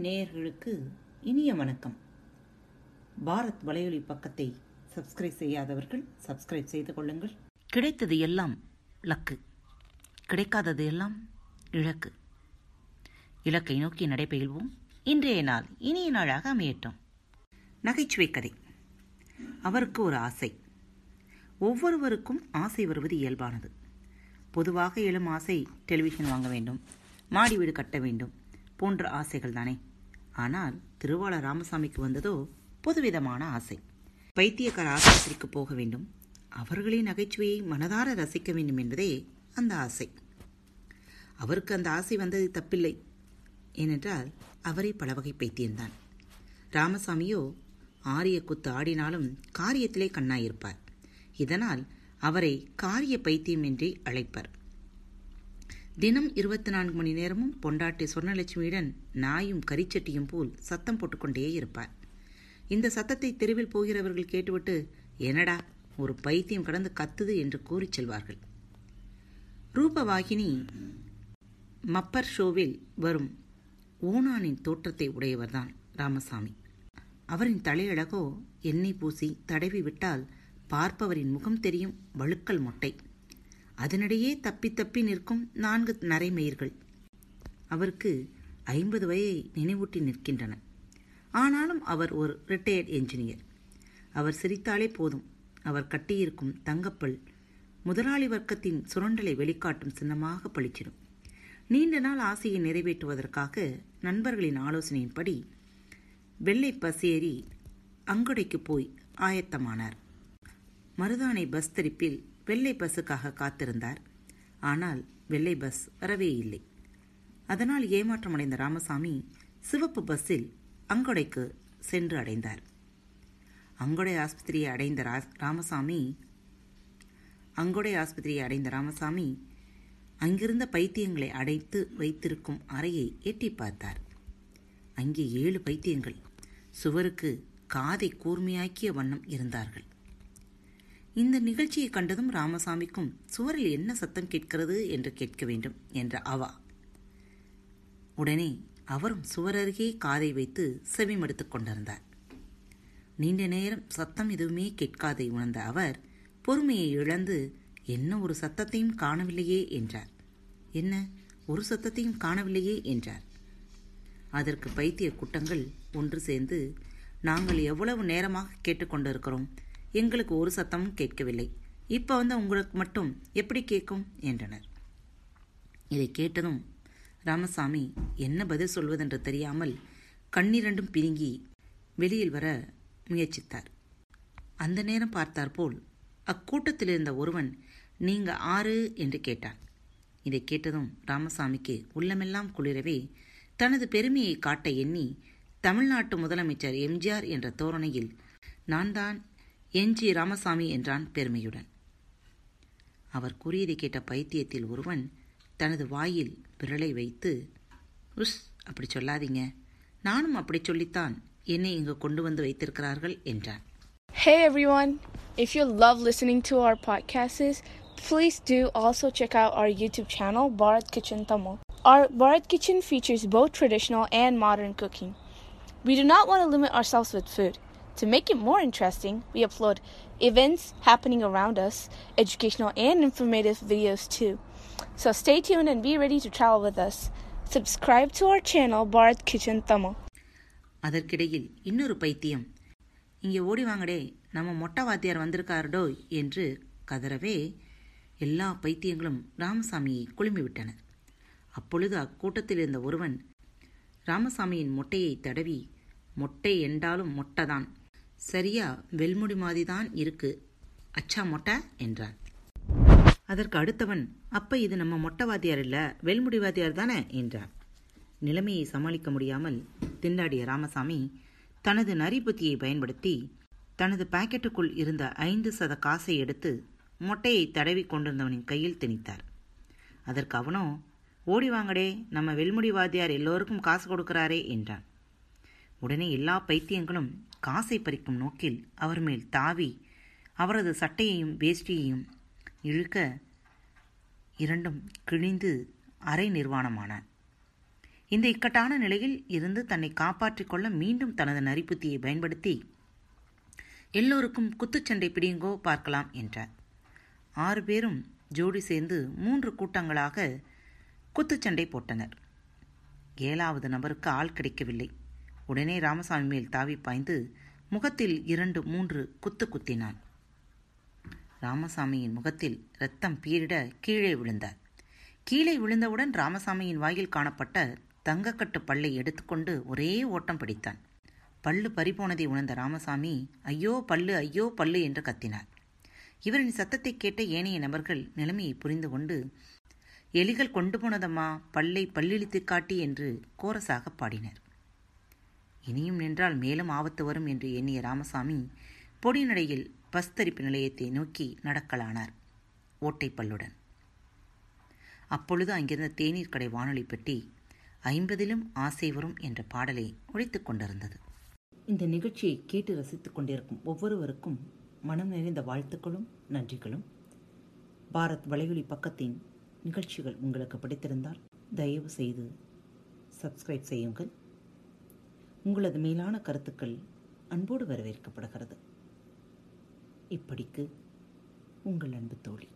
நேயர்களுக்கு இனிய வணக்கம். பாரத் வலையொலி பக்கத்தை சப்ஸ்கிரைப் செய்யாதவர்கள் சப்ஸ்கிரைப் செய்து கொள்ளுங்கள். கிடைத்தது எல்லாம் லக்கு. கிடைக்காதது எல்லாம் இலக்கு இலக்கை நோக்கி நடைபெறுவோம் இன்றைய நாள் இனிய நாளாக அமையட்டும். நகைச்சுவை கதை. அவருக்கு ஒரு ஆசை. ஒவ்வொருவருக்கும் ஆசை வருவது இயல்பானது. பொதுவாக எழும் ஆசை டெலிவிஷன் வாங்க வேண்டும். மாடி வீடு கட்ட வேண்டும். போன்ற ஆசைகள் தானே ஆனால் திருவாளர் ராமசாமிக்கு வந்ததோ பொதுவிதமான ஆசை. பைத்தியக்கார ஆஸ்பத்திரிக்கு போக வேண்டும். அவர்களின் நகைச்சுவையை மனதார ரசிக்க வேண்டும் என்பதே அந்த ஆசை. அவருக்கு அந்த ஆசை வந்தது தப்பில்லை. ஏனென்றால் அவரை பல வகை பைத்தியம்தான். ராமசாமியோ ஆரிய குத்து ஆடினாலும் காரியத்திலே கண்ணாயிருப்பார். இதனால் அவரை காரிய பைத்தியம் என்றே அழைப்பர். தினம் இருபத்தி நான்கு மணி நேரமும் பொண்டாட்டி சொர்ணலட்சுமியுடன் நாயும் கரிச்சட்டியும் போல் சத்தம் போட்டுக்கொண்டே இருப்பார். இந்த சத்தத்தை தெருவில் போகிறவர்கள் கேட்டுவிட்டு என்னடா ஒரு பைத்தியம் கடந்து கத்துது என்று கூறிச் செல்வார்கள். ரூபவாகினி மப்பர் ஷோவில் வரும் ஓனானின் தோற்றத்தை உடையவர்தான் ராமசாமி. அவரின் தலையழகோ எண்ணெய் பூசி தடவி விட்டால் பார்ப்பவரின் முகம் தெரியும் வழுக்கல் மொட்டை. அதனிடையே தப்பி தப்பி நிற்கும் நான்கு நரைமயிர்கள். அவருக்கு ஐம்பது வயை நினைவூட்டி நிற்கின்றன. ஆனாலும் அவர் ஒரு ரிட்டையர்ட் என்ஜினியர் அவர் சிரித்தாலே போதும். அவர் கட்டியிருக்கும் தங்கப்பல் முதலாளி வர்க்கத்தின் சுரண்டலை வெளிக்காட்டும் சின்னமாக பளிச்சிடும். நீண்ட நாள் ஆசையை நிறைவேற்றுவதற்காக நண்பர்களின் ஆலோசனையின்படி வெள்ளை பஸ் ஏறி அங்கொடைக்கு போய் ஆயத்தமானார். மருதானை பஸ் தரிப்பில் வெள்ளை பஸ்ஸுக்காக காத்திருந்தார். ஆனால் வெள்ளை பஸ் வரவே இல்லை. அதனால் ஏமாற்றமடைந்த ராமசாமி சிவப்பு பஸ்ஸில் அங்கொடைக்கு சென்று அடைந்தார். அங்கொடை ஆஸ்பத்திரியை அடைந்த ராமசாமி அங்கொடை ஆஸ்பத்திரியை அடைந்த ராமசாமி அங்கிருந்த பைத்தியங்களை அடைத்து வைத்திருக்கும் அறையை எட்டி பார்த்தார். அங்கே ஏழு பைத்தியங்கள் சுவருக்கு காதை கூர்மையாக்கிய வண்ணம் இருந்தார்கள். இந்த நிகழ்ச்சியை கண்டதும் ராமசாமிக்கும் சுவரில் என்ன சத்தம் கேட்கிறது? என்று கேட்க வேண்டும் என்ற அவா. உடனே அவரும் சுவரருகே காதை வைத்து செவிமடுத்துக் கொண்டிருந்தார். நீண்ட நேரம் சத்தம் எதுவுமே கேட்காதை உணர்ந்த அவர் பொறுமையை இழந்து என்ன ஒரு சத்தத்தையும் காணவில்லையே என்றார். என்ன? ஒரு சத்தத்தையும் காணவில்லையே என்றார். அதற்கு பைத்திய கூட்டங்கள் ஒன்று சேர்ந்து நாங்கள் எவ்வளவு நேரமாக கேட்டுக்கொண்டிருக்கிறோம் எங்களுக்கு ஒரு சத்தமும் கேட்கவில்லை. இப்போ வந்து உங்களுக்கு மட்டும் எப்படி கேட்கும்? என்றனர். இதை கேட்டதும் ராமசாமி என்ன பதில் சொல்வதென்று தெரியாமல் கண்ணிரண்டும் பிரிங்கி வெளியில் வர முயற்சித்தார். அந்த நேரம் பார்த்தாற்போல் அக்கூட்டத்தில் இருந்த ஒருவன் நீங்க ஆறு? என்று கேட்டான். இதை கேட்டதும் ராமசாமிக்கு உள்ளமெல்லாம் குளிரவே தனது பெருமையை காட்ட எண்ணி தமிழ்நாட்டு முதலமைச்சர் எம்ஜிஆர் என்ற தோரணையில் நான் தான் என் ஜி ராமசாமி என்றான் பெருமையுடன் அவர் கூறியதை கேட்ட பைத்தியத்தில் ஒருவன் தனது வாயில் விரலை வைத்து உஸ் அப்படி சொல்லாதீங்க நானும் அப்படி சொல்லித்தான் என்னை இங்கு கொண்டு வந்து வைத்திருக்கிறார்கள் என்றான் Hey everyone! If you love listening to our podcasts, please do also check out our YouTube channel, Bharat Kitchen Tamil. Our Bharat Kitchen features both traditional and modern cooking. We do not want to limit ourselves with food. To make it more interesting, we upload events happening around us, educational and informative videos too. So stay tuned and be ready to travel with us. Subscribe to our channel, Bharat Kitchen Tamil. அதற்கிடையில் இன்னொரு பைத்தியம் இங்கே ஓடி வாங்கடே நம்ம மொட்டை வாத்தியார் வந்திருக்காரடோ என்று கதறவே எல்லா பைத்தியங்களும் ராமசாமியை குழுமிவிட்டன அப்பொழுது அக்கூட்டத்தில் இருந்த ஒருவன் ராமசாமியின் மொட்டையை தடவி மொட்டை என்றாலும் மொட்டைதான் சரியா வெல்முடி மாதிரி தான் இருக்கு. அச்சா மொட்டை என்றான். அதற்கு அடுத்தவன் அப்ப இது நம்ம மொட்டை வாத்தியார் இல்ல வெல்முடி வாத்தியார் தானே? என்றான். நிலைமையை சமாளிக்க முடியாமல் திண்டாடிய ராமசாமி தனது நரிபுத்தியை பயன்படுத்தி தனது பாக்கெட்டுக்குள் இருந்த ஐந்து சத காசை எடுத்து மொட்டையை தடவி கொண்டிருந்தவனின் கையில் திணித்தார். அதற்கு அவனோ ஓடி வாங்கடே நம்ம வெல்முடி வாத்தியார் எல்லோருக்கும் காசு கொடுக்கிறாரே என்றான். உடனே எல்லா பைத்தியங்களும் காசை பறிக்கும் நோக்கில் அவர் மேல் தாவி அவரது சட்டையையும் வேஷ்டியையும் இழுக்க இரண்டும் கிழிந்து அரை நிர்வாணமான. இந்த இக்கட்டான நிலையில் இருந்து தன்னை காப்பாற்றிக் கொள்ள மீண்டும் தனது நரிப்புத்தியை பயன்படுத்தி எல்லோருக்கும் குத்துச்சண்டை பிடியுங்கோ பார்க்கலாம் என்றார். ஆறு பேரும் ஜோடி சேர்ந்து மூன்று கூட்டங்களாக குத்துச்சண்டை போட்டனர். ஏழாவது நபருக்கு ஆள் கிடைக்கவில்லை. உடனே ராமசாமி மேல் தாவி பாய்ந்து முகத்தில் இரண்டு மூன்று குத்து குத்தினான். ராமசாமியின் முகத்தில் ரத்தம் பீரிட கீழே விழுந்தார். கீழே விழுந்தவுடன் ராமசாமியின் வாயில் காணப்பட்ட தங்கக்கட்டு பல்லை எடுத்துக்கொண்டு ஒரே ஓட்டம் பிடித்தான். பல்லு பறிபோனதை உணர்ந்த ராமசாமி ஐயோ பல்லு ஐயோ பல்லு என்று கத்தினார். இவரின் சத்தத்தை கேட்ட ஏனைய நபர்கள் நிலைமையை புரிந்து கொண்டு எலிகள் கொண்டு போனதம்மா பல்லை பல்லிழித்து காட்டி என்று கோரசாக பாடினர். இனியும் நின்றால் மேலும் ஆபத்து வரும் என்று எண்ணிய ராமசாமி பொடிநடையில் பஸ் தரிப்பு நிலையத்தை நோக்கி நடக்கலானார். ஓட்டை பல்லுடன். அப்பொழுது அங்கிருந்த தேநீர் கடை வானொலி பெட்டி ஐம்பதிலும் ஆசை வரும் என்ற பாடலை ஒழித்துக் கொண்டிருந்தது. இந்த நிகழ்ச்சியை கேட்டு ரசித்துக் கொண்டிருக்கும் ஒவ்வொருவருக்கும் மனம் நிறைந்த வாழ்த்துக்களும் நன்றிகளும். பாரத் வலையொலி பக்கத்தின் நிகழ்ச்சிகள் உங்களுக்கு பிடித்திருந்தால் தயவு செய்து சப்ஸ்கிரைப் செய்யுங்கள். உங்களது மேலான கருத்துக்கள் அன்போடு வரவேற்கப்படுகிறது. இப்படிக்கு உங்கள் அன்பு தோழி.